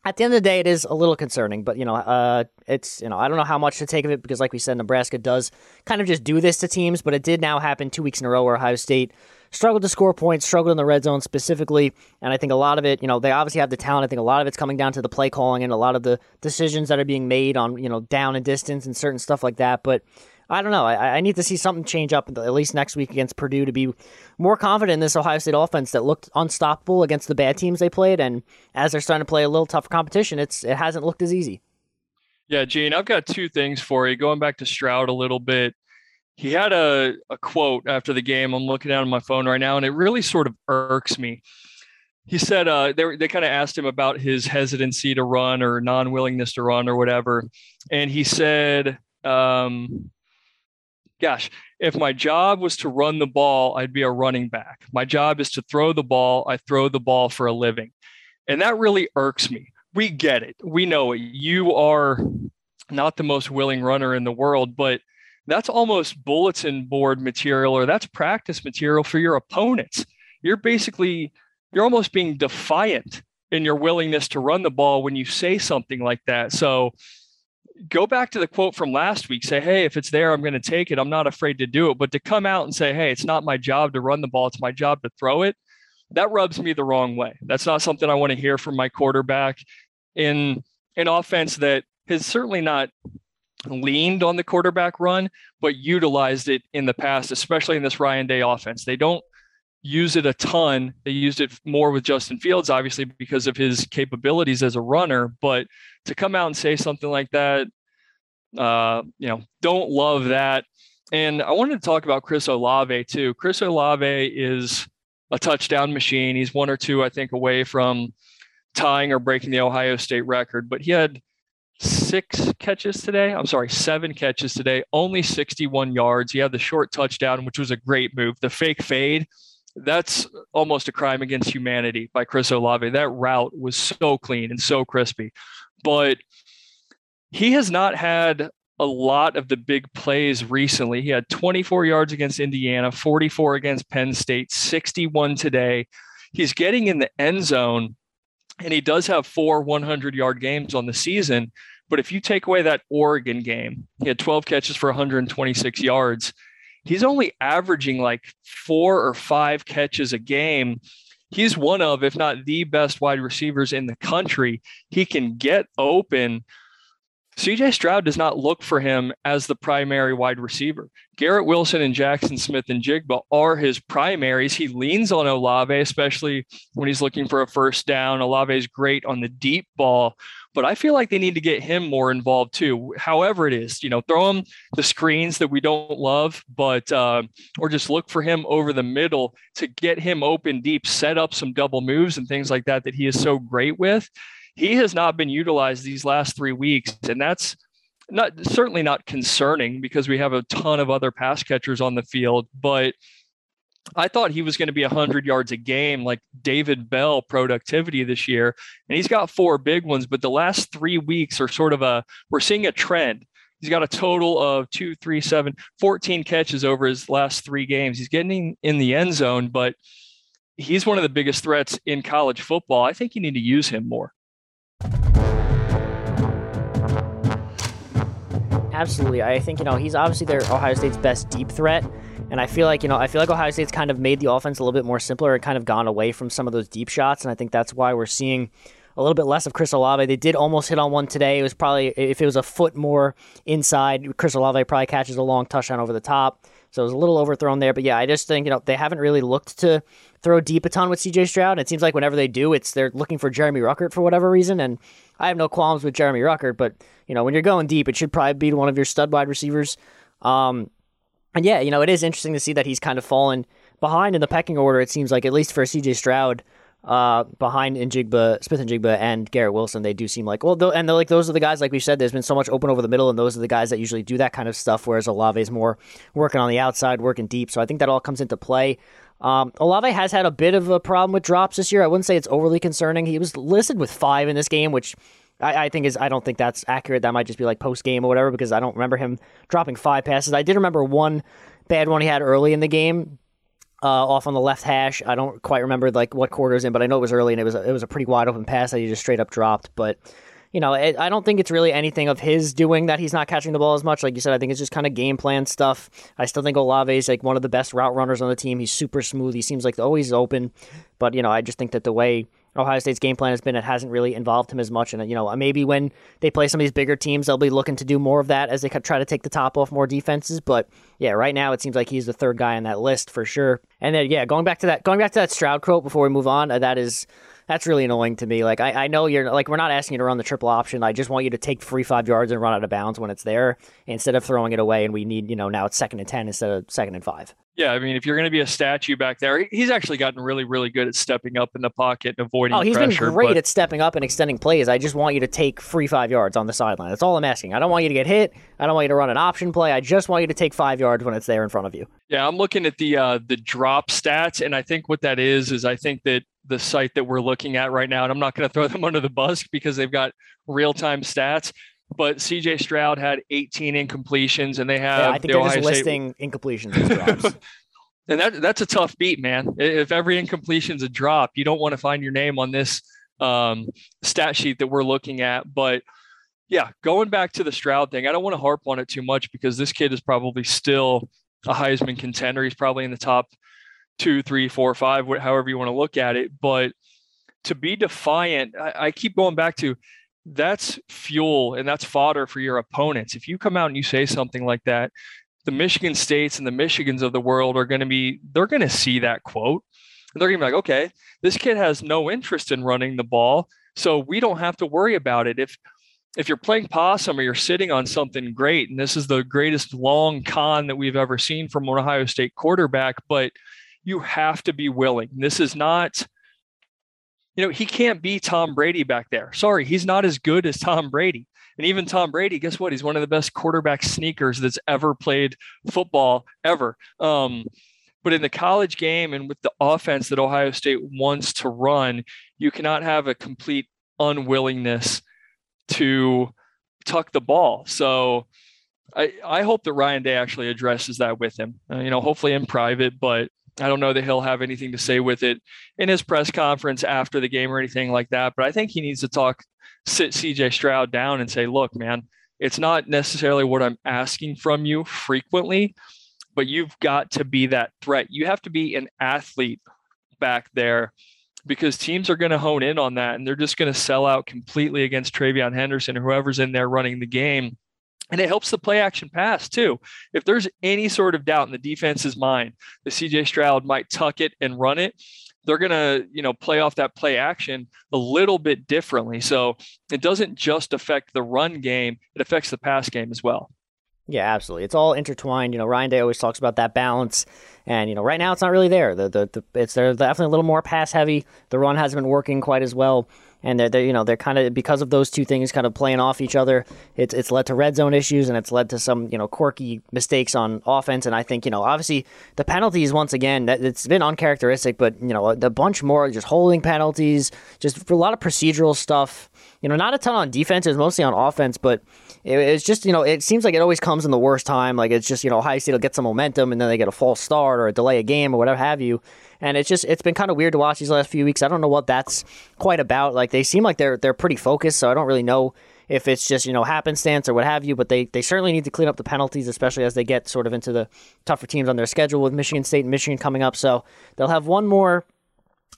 at the end of the day, it is a little concerning, but you know, uh, it's you know, I don't know how much to take of it because, like we said, Nebraska does kind of just do this to teams, but it did now happen two weeks in a row where Ohio State struggled to score points, struggled in the red zone specifically, and I think a lot of it, you know, they obviously have the talent. I think a lot of it's coming down to the play calling and a lot of the decisions that are being made on you know down and distance and certain stuff like that, but. I don't know. I, I need to see something change up at least next week against Purdue to be more confident in this Ohio State offense that looked unstoppable against the bad teams they played. And as they're starting to play a little tougher competition, it's it hasn't looked as easy. Yeah, Gene, I've got two things for you. Going back to Stroud a little bit, he had a, a quote after the game. I'm looking at on my phone right now, and it really sort of irks me. He said uh, they, they kind of asked him about his hesitancy to run or non willingness to run or whatever. And he said, um, gosh, if my job was to run the ball, I'd be a running back. My job is to throw the ball. I throw the ball for a living. And that really irks me. We get it. We know it. You are not the most willing runner in the world, but that's almost bulletin board material or that's practice material for your opponents. You're basically, you're almost being defiant in your willingness to run the ball when you say something like that. So, go back to the quote from last week. Say hey if it's there i'm going to take it. I'm not afraid to do it. But to come out and say hey it's not my job to run the ball. It's my job to throw it that rubs me the wrong way. That's not something i want to hear from my quarterback in an offense that has certainly not leaned on the quarterback run but utilized it in the past especially in this ryan day offense they don't use it a ton. They used it more with Justin Fields, obviously, because of his capabilities as a runner. But to come out and say something like that, uh, you know, don't love that. And I wanted to talk about Chris Olave too. Chris Olave is a touchdown machine. He's one or two, I think, away from tying or breaking the Ohio State record, but he had six catches today. I'm sorry, seven catches today, only 61 yards. He had the short touchdown, which was a great move. The fake fade that's almost a crime against humanity by Chris Olave. That route was so clean and so crispy. But he has not had a lot of the big plays recently. He had 24 yards against Indiana, 44 against Penn State, 61 today. He's getting in the end zone, and he does have four 100 yard games on the season. But if you take away that Oregon game, he had 12 catches for 126 yards he's only averaging like four or five catches a game. He's one of, if not the best wide receivers in the country. He can get open. CJ Stroud does not look for him as the primary wide receiver. Garrett Wilson and Jaxon Smith-Njigba are his primaries. He leans on Olave, especially when he's looking for a first down. Olave is great on the deep ball, but I feel like they need to get him more involved too. However, it is, you know, throw him the screens that we don't love, but uh, or just look for him over the middle to get him open deep, set up some double moves and things like that that he is so great with. He has not been utilized these last three weeks, and that's not certainly not concerning because we have a ton of other pass catchers on the field, but I thought he was going to be 100 yards a game, like David Bell productivity this year. And he's got four big ones, but the last three weeks are sort of a, we're seeing a trend. He's got a total of two, three, seven, 14 catches over his last three games. He's getting in the end zone, but he's one of the biggest threats in college football. I think you need to use him more. Absolutely. I think, you know, he's obviously their Ohio State's best deep threat. And I feel like, you know, I feel like Ohio State's kind of made the offense a little bit more simpler and kind of gone away from some of those deep shots. And I think that's why we're seeing a little bit less of Chris Olave. They did almost hit on one today. It was probably, if it was a foot more inside, Chris Olave probably catches a long touchdown over the top. So it was a little overthrown there. But yeah, I just think, you know, they haven't really looked to throw deep a ton with CJ Stroud. It seems like whenever they do, it's they're looking for Jeremy Ruckert for whatever reason. And I have no qualms with Jeremy Ruckert, but, you know, when you're going deep, it should probably be one of your stud wide receivers. Um, and yeah, you know, it is interesting to see that he's kind of fallen behind in the pecking order. It seems like at least for CJ Stroud, uh, behind Njigba, Smith-Njigba, and Garrett Wilson, they do seem like well, and they're like those are the guys. Like we said, there's been so much open over the middle, and those are the guys that usually do that kind of stuff. Whereas Olave is more working on the outside, working deep. So I think that all comes into play. Um, Olave has had a bit of a problem with drops this year. I wouldn't say it's overly concerning. He was listed with five in this game, which I, I, think is I don't think that's accurate. That might just be like post game or whatever because I don't remember him dropping five passes. I did remember one bad one he had early in the game. Uh, off on the left hash. I don't quite remember like what quarter was in, but I know it was early and it was a, it was a pretty wide open pass that he just straight up dropped. But you know, it, I don't think it's really anything of his doing that he's not catching the ball as much. Like you said, I think it's just kind of game plan stuff. I still think Olave is like one of the best route runners on the team. He's super smooth. He seems like always open. But you know, I just think that the way Ohio State's game plan has been it hasn't really involved him as much. And, you know, maybe when they play some of these bigger teams, they'll be looking to do more of that as they try to take the top off more defenses. But yeah, right now it seems like he's the third guy on that list for sure. And then, yeah, going back to that, going back to that Stroud quote before we move on, uh, that is that's really annoying to me. Like I, I know you're like we're not asking you to run the triple option. I just want you to take free five yards and run out of bounds when it's there instead of throwing it away. And we need you know now it's second and ten instead of second and five. Yeah, I mean, if you're going to be a statue back there, he's actually gotten really, really good at stepping up in the pocket and avoiding. Oh, he's pressure, been great but... at stepping up and extending plays. I just want you to take free five yards on the sideline. That's all I'm asking. I don't want you to get hit. I don't want you to run an option play. I just want you to take five yards when it's there in front of you. Yeah, I'm looking at the uh, the drop stats, and I think what that is is I think that the site that we're looking at right now, and I'm not going to throw them under the bus because they've got real time stats. But CJ Stroud had 18 incompletions, and they have. Yeah, I think the they're Ohio just State... listing incompletions as drops. and that that's a tough beat, man. If every incompletion's a drop, you don't want to find your name on this um, stat sheet that we're looking at. But yeah, going back to the Stroud thing, I don't want to harp on it too much because this kid is probably still a Heisman contender. He's probably in the top two, three, four, five, however you want to look at it. But to be defiant, I, I keep going back to that's fuel and that's fodder for your opponents. If you come out and you say something like that, the Michigan States and the Michigans of the world are going to be, they're going to see that quote. And they're going to be like, okay, this kid has no interest in running the ball. So we don't have to worry about it. If if you're playing possum or you're sitting on something great, and this is the greatest long con that we've ever seen from an Ohio State quarterback, but you have to be willing. This is not, you know, he can't be Tom Brady back there. Sorry, he's not as good as Tom Brady. And even Tom Brady, guess what? He's one of the best quarterback sneakers that's ever played football ever. Um, but in the college game and with the offense that Ohio State wants to run, you cannot have a complete unwillingness to tuck the ball. So I, I hope that Ryan Day actually addresses that with him, uh, you know, hopefully in private, but I don't know that he'll have anything to say with it in his press conference after the game or anything like that. But I think he needs to talk, sit CJ Stroud down and say, look, man, it's not necessarily what I'm asking from you frequently, but you've got to be that threat. You have to be an athlete back there because teams are going to hone in on that and they're just going to sell out completely against TreVeyon Henderson or whoever's in there running the game. And it helps the play action pass too. If there's any sort of doubt in the defense's mind that CJ Stroud might tuck it and run it, they're going to, you know, play off that play action a little bit differently. So it doesn't just affect the run game, it affects the pass game as well. Yeah, absolutely. It's all intertwined. You know, Ryan Day always talks about that balance, and you know, right now it's not really there. The the, the it's they're definitely a little more pass heavy. The run hasn't been working quite as well and they're, they're you know they're kind of because of those two things kind of playing off each other. It's it's led to red zone issues and it's led to some you know quirky mistakes on offense. And I think you know obviously the penalties once again that it's been uncharacteristic, but you know the bunch more just holding penalties, just a lot of procedural stuff. You know, not a ton on defense. It's mostly on offense, but it, it's just you know it seems like it always comes in the worst time. Like it's just you know Ohio State will get some momentum and then they get a false start or a delay a game or whatever have you and it's just it's been kind of weird to watch these last few weeks. I don't know what that's quite about. Like they seem like they're they're pretty focused, so I don't really know if it's just you know happenstance or what have you. But they they certainly need to clean up the penalties, especially as they get sort of into the tougher teams on their schedule with Michigan State and Michigan coming up. So they'll have one more.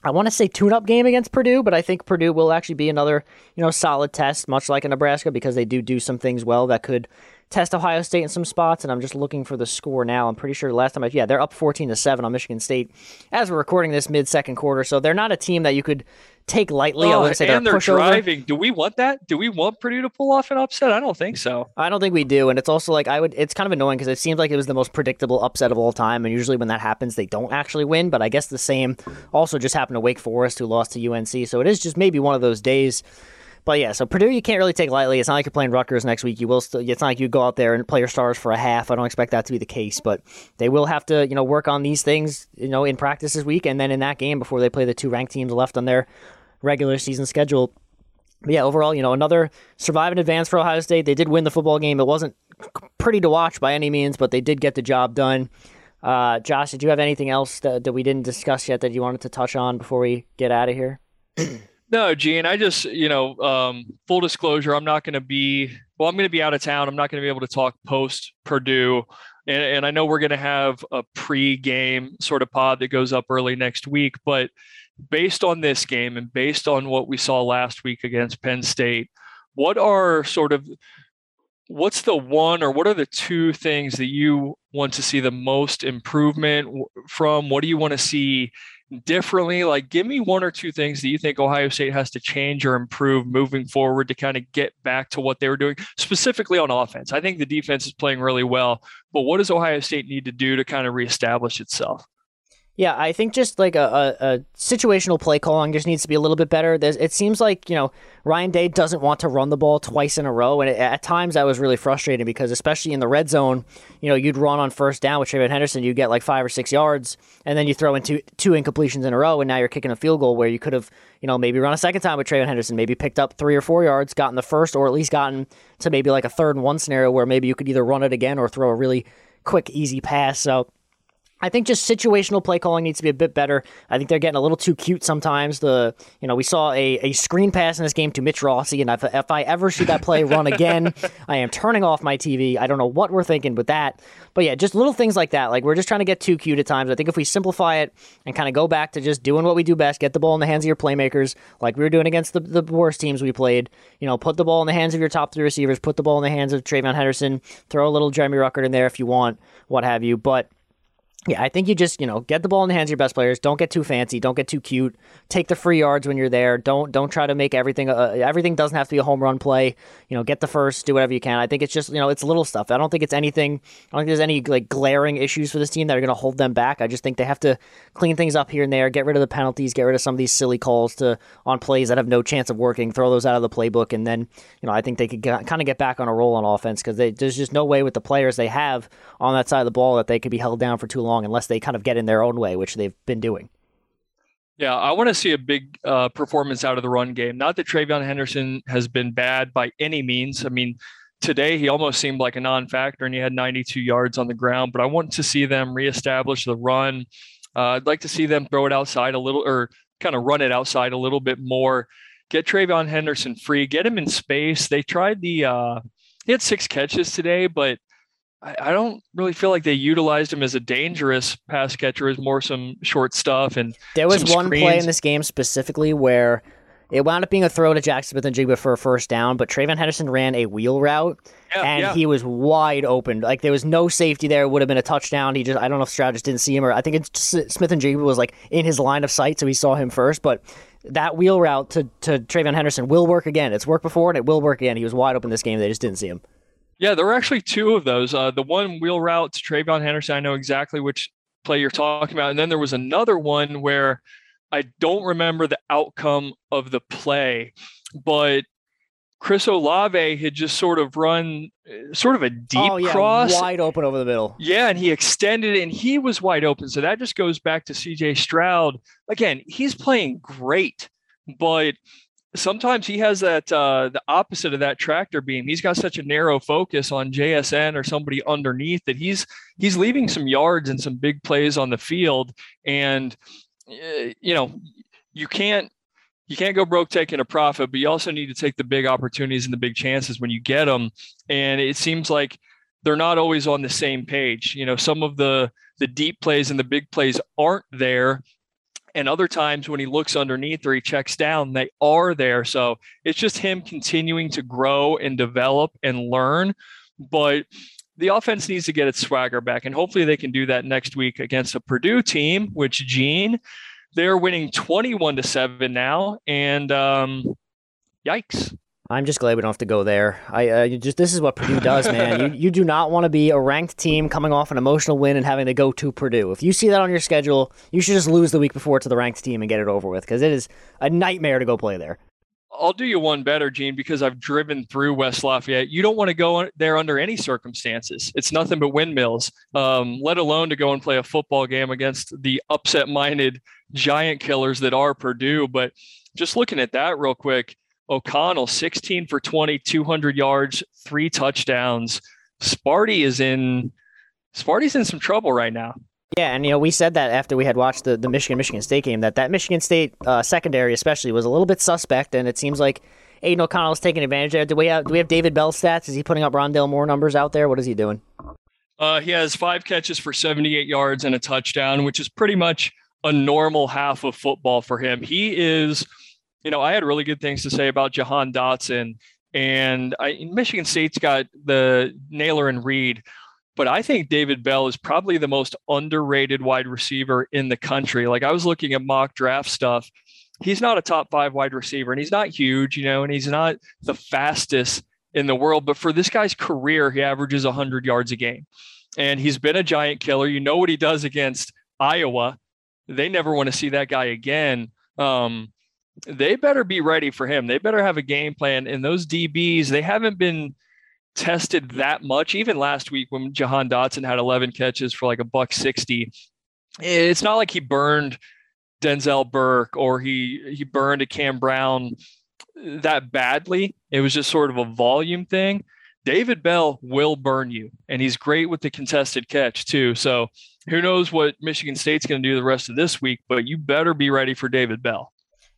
I want to say tune-up game against Purdue, but I think Purdue will actually be another, you know, solid test, much like in Nebraska, because they do do some things well that could test Ohio State in some spots, and I'm just looking for the score now. I'm pretty sure last time I yeah they're up 14 to seven on Michigan State as we're recording this mid second quarter, so they're not a team that you could take lightly. Oh, I would say and they're, they're driving. Do we want that? Do we want Purdue to pull off an upset? I don't think so. I don't think we do, and it's also like I would. It's kind of annoying because it seems like it was the most predictable upset of all time, and usually when that happens, they don't actually win. But I guess the same also just happened to Wake Forest, who lost to UNC. So it is just maybe one of those days but yeah, so Purdue you can't really take lightly. It's not like you're playing Rutgers next week. You will still. It's not like you go out there and play your stars for a half. I don't expect that to be the case, but they will have to you know work on these things you know in practice this week and then in that game before they play the two ranked teams left on their regular season schedule. But yeah, overall, you know, another survive and advance for Ohio State. They did win the football game. It wasn't pretty to watch by any means, but they did get the job done. Uh, Josh, did you have anything else that, that we didn't discuss yet that you wanted to touch on before we get out of here? No, Gene, I just, you know, um, full disclosure, I'm not going to be, well, I'm going to be out of town. I'm not going to be able to talk post Purdue. And, and I know we're going to have a pre game sort of pod that goes up early next week. But based on this game and based on what we saw last week against Penn State, what are sort of, what's the one or what are the two things that you want to see the most improvement from? What do you want to see differently? Like, give me one or two things that you think Ohio State has to change or improve moving forward to kind of get back to what they were doing, specifically on offense. I think the defense is playing really well, but what does Ohio State need to do to kind of reestablish itself? Yeah, I think just like a, a, a, situational play calling just needs to be a little bit better. There's, it seems like, you know, Ryan Day doesn't want to run the ball twice in a row. And it, at times that was really frustrating because, especially in the red zone, you know, you'd run on first down with TreVeyon Henderson, you get like five or six yards, and then you throw in two, two incompletions in a row, and now you're kicking a field goal where you could have, you know, maybe run a second time with TreVeyon Henderson, maybe picked up three or four yards, gotten the first, or at least gotten to maybe like a third and one scenario where maybe you could either run it again or throw a really quick, easy pass. So, I think just situational play calling needs to be a bit better. I think they're getting a little too cute sometimes. The you know we saw a, a screen pass in this game to Mitch Rossi, and if, if I ever see that play run again, I am turning off my TV. I don't know what we're thinking with that, but yeah, just little things like that. Like we're just trying to get too cute at times. I think if we simplify it and kind of go back to just doing what we do best, get the ball in the hands of your playmakers, like we were doing against the, the worst teams we played. You know, put the ball in the hands of your top three receivers, put the ball in the hands of TreVeyon Henderson, throw a little Jeremy Ruckert in there if you want, what have you, but yeah, I think you just, you know, get the ball in the hands of your best players. Don't get too fancy. Don't get too cute. Take the free yards when you're there. Don't don't try to make everything uh, everything doesn't have to be a home run play. You know, get the first, do whatever you can. I think it's just, you know, it's little stuff. I don't think it's anything I don't think there's any like glaring issues for this team that are going to hold them back. I just think they have to clean things up here and there, get rid of the penalties, get rid of some of these silly calls to on plays that have no chance of working, throw those out of the playbook and then, you know, I think they could kind of get back on a roll on offense cuz there's just no way with the players they have on that side of the ball that they could be held down for too long unless they kind of get in their own way, which they've been doing. Yeah, I want to see a big uh, performance out of the run game. Not that TreVeyon Henderson has been bad by any means. I mean, today he almost seemed like a non-factor, and he had 92 yards on the ground. But I want to see them reestablish the run. Uh, I'd like to see them throw it outside a little, or kind of run it outside a little bit more. Get TreVeyon Henderson free. Get him in space. They tried the. Uh, he had six catches today, but I, I don't really feel like they utilized him as a dangerous pass catcher. As more some short stuff and there was one screens. play in this game specifically where it wound up being a throw to Jaxon Smith-Njigba for a first down, but TreVeyon Henderson ran a wheel route yeah, and yeah. he was wide open. Like there was no safety there. It would have been a touchdown. He just I don't know if Stroud just didn't see him or I think it's Smith-Njigba was like in his line of sight, so he saw him first. But that wheel route to to TreVeyon Henderson will work again. It's worked before and it will work again. He was wide open this game. They just didn't see him. Yeah, there were actually two of those. Uh, the one wheel route to TreVeyon Henderson, I know exactly which play you're talking about. And then there was another one where I don't remember the outcome of the play, but Chris Olave had just sort of run uh, sort of a deep oh, yeah, cross. Wide open over the middle. Yeah, and he extended it and he was wide open. So that just goes back to CJ Stroud. Again, he's playing great, but sometimes he has that uh, the opposite of that tractor beam. He's got such a narrow focus on JSN or somebody underneath that he's he's leaving some yards and some big plays on the field. And uh, you know, you can't you can't go broke taking a profit, but you also need to take the big opportunities and the big chances when you get them. And it seems like they're not always on the same page. You know, some of the the deep plays and the big plays aren't there and other times when he looks underneath or he checks down, they are there. So it's just him continuing to grow and develop and learn. But the offense needs to get its swagger back. And hopefully they can do that next week against a Purdue team, which Gene, they're winning 21 to 7 now. And um, yikes. I'm just glad we don't have to go there. I uh, just this is what Purdue does, man. you you do not want to be a ranked team coming off an emotional win and having to go to Purdue. If you see that on your schedule, you should just lose the week before to the ranked team and get it over with because it is a nightmare to go play there. I'll do you one better, Gene, because I've driven through West Lafayette. You don't want to go there under any circumstances. It's nothing but windmills, um, let alone to go and play a football game against the upset minded giant killers that are Purdue. But just looking at that real quick, O'Connell, 16 for 20, 200 yards, three touchdowns. Sparty is in Sparty's in some trouble right now. Yeah, and you know we said that after we had watched the, the Michigan Michigan State game that that Michigan State uh, secondary especially was a little bit suspect, and it seems like Aidan O'Connell is taking advantage there. Do we have do we have David Bell stats? Is he putting up Rondale Moore numbers out there? What is he doing? Uh, he has five catches for 78 yards and a touchdown, which is pretty much a normal half of football for him. He is, you know, I had really good things to say about Jahan Dotson, and I, Michigan State's got the Nailor and Reed but I think David Bell is probably the most underrated wide receiver in the country. Like I was looking at mock draft stuff. He's not a top five wide receiver and he's not huge, you know, and he's not the fastest in the world. But for this guy's career, he averages 100 yards a game. And he's been a giant killer. You know what he does against Iowa. They never want to see that guy again. Um, they better be ready for him. They better have a game plan. And those DBs, they haven't been tested that much. Even last week when Jahan Dotson had 11 catches for like a buck 60, it's not like he burned Denzel Burke or he he burned a Cam Brown that badly. It was just sort of a volume thing. David Bell will burn you, and he's great with the contested catch too. So who knows what Michigan State's going to do the rest of this week, but you better be ready for David Bell.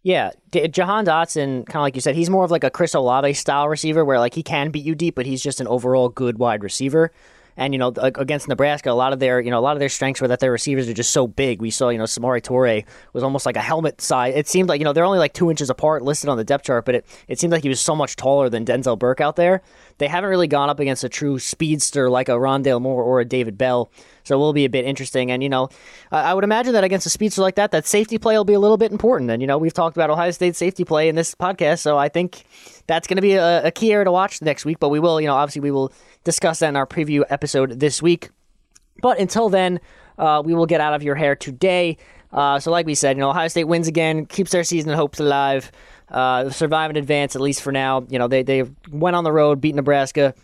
Yeah, Jahan Dotson, kind of like you said, he's more of like a Chris Olave style receiver where like he can beat you deep, but he's just an overall good wide receiver. And you know, against Nebraska, a lot of their you know a lot of their strengths were that their receivers are just so big. We saw you know Samori Toure was almost like a helmet size. It seemed like you know they're only like two inches apart listed on the depth chart, but it it seemed like he was so much taller than Denzel Burke out there. They haven't really gone up against a true speedster like a Rondale Moore or a David Bell. So it will be a bit interesting. And, you know, I would imagine that against a speedster like that, that safety play will be a little bit important. And, you know, we've talked about Ohio State safety play in this podcast. So I think that's going to be a, a key area to watch next week. But we will, you know, obviously we will discuss that in our preview episode this week. But until then, uh, we will get out of your hair today. Uh, so, like we said, you know, Ohio State wins again, keeps their season hopes alive, uh, survive and advance at least for now. You know, they they went on the road, beat Nebraska,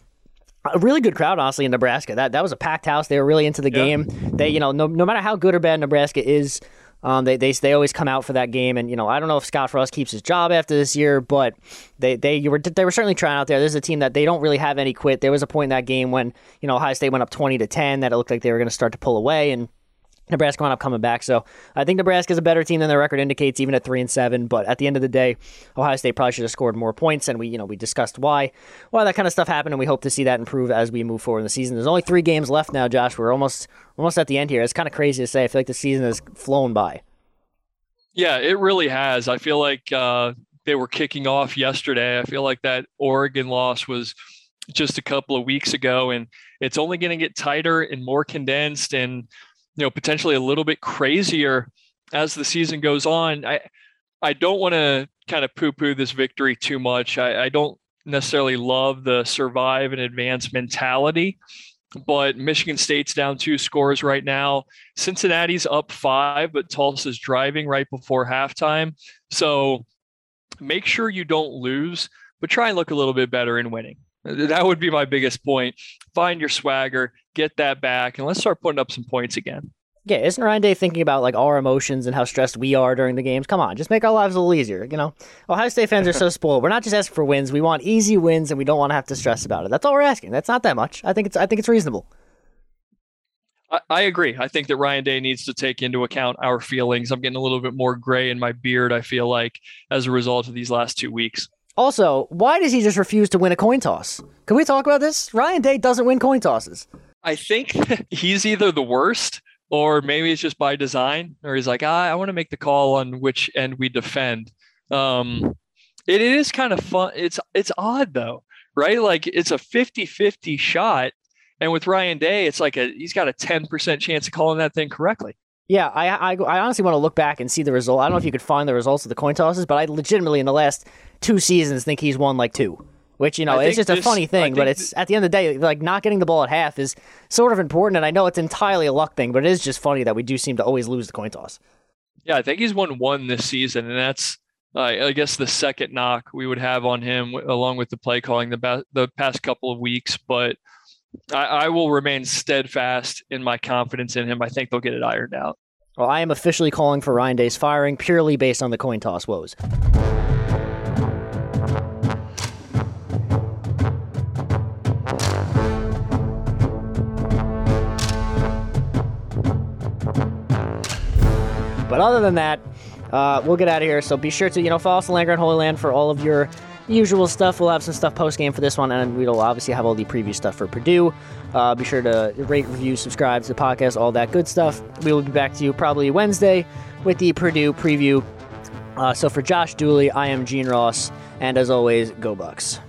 a really good crowd, honestly, in Nebraska. That that was a packed house. They were really into the game. They, you know, no no matter how good or bad Nebraska is, um, they, they they always come out for that game. And you know, I don't know if Scott Frost keeps his job after this year, but they they were they were certainly trying out there. There's a team that they don't really have any quit. There was a point in that game when you know Ohio State went up twenty to ten that it looked like they were going to start to pull away and Nebraska wound up coming back. So I think Nebraska is a better team than their record indicates, even at three and seven. But at the end of the day, Ohio State probably should have scored more points, and we, you know, we discussed why, why that kind of stuff happened, and we hope to see that improve as we move forward in the season. There's only three games left now, Josh. We're almost almost at the end here. It's kind of crazy to say. I feel like the season has flown by. Yeah, it really has. I feel like uh, they were kicking off yesterday. I feel like that Oregon loss was just a couple of weeks ago, and it's only going to get tighter and more condensed and you know potentially a little bit crazier as the season goes on. I I don't want to kind of poo-poo this victory too much. I, I don't necessarily love the survive and advance mentality, but Michigan State's down two scores right now. Cincinnati's up five, but Tulsa's driving right before halftime. So make sure you don't lose, but try and look a little bit better in winning. That would be my biggest point. Find your swagger, get that back, and let's start putting up some points again. Yeah, isn't Ryan Day thinking about like our emotions and how stressed we are during the games? Come on, just make our lives a little easier. You know, Ohio State fans are so spoiled. We're not just asking for wins; we want easy wins, and we don't want to have to stress about it. That's all we're asking. That's not that much. I think it's I think it's reasonable. I, I agree. I think that Ryan Day needs to take into account our feelings. I'm getting a little bit more gray in my beard. I feel like as a result of these last two weeks. Also, why does he just refuse to win a coin toss? Can we talk about this? Ryan Day doesn't win coin tosses. I think he's either the worst or maybe it's just by design, or he's like, ah, I want to make the call on which end we defend. Um, it, it is kind of fun. It's it's odd though, right? Like it's a 50-50 shot. And with Ryan Day, it's like a he's got a 10% chance of calling that thing correctly. Yeah, I, I, I honestly want to look back and see the result. I don't know if you could find the results of the coin tosses, but I legitimately in the last two seasons think he's won like two. Which you know, it's just this, a funny thing, but it's at the end of the day, like not getting the ball at half is sort of important, and I know it's entirely a luck thing, but it is just funny that we do seem to always lose the coin toss. Yeah, I think he's won one this season, and that's uh, I guess the second knock we would have on him, along with the play calling the ba- the past couple of weeks. But I, I will remain steadfast in my confidence in him. I think they'll get it ironed out. Well, I am officially calling for Ryan Day's firing purely based on the coin toss woes. But other than that, uh, we'll get out of here. So be sure to you know follow us on Land Holy Land for all of your usual stuff. We'll have some stuff post game for this one, and we'll obviously have all the preview stuff for Purdue. Uh, be sure to rate, review, subscribe to the podcast, all that good stuff. We will be back to you probably Wednesday with the Purdue preview. Uh, so for Josh Dooley, I am Gene Ross, and as always, go Bucks.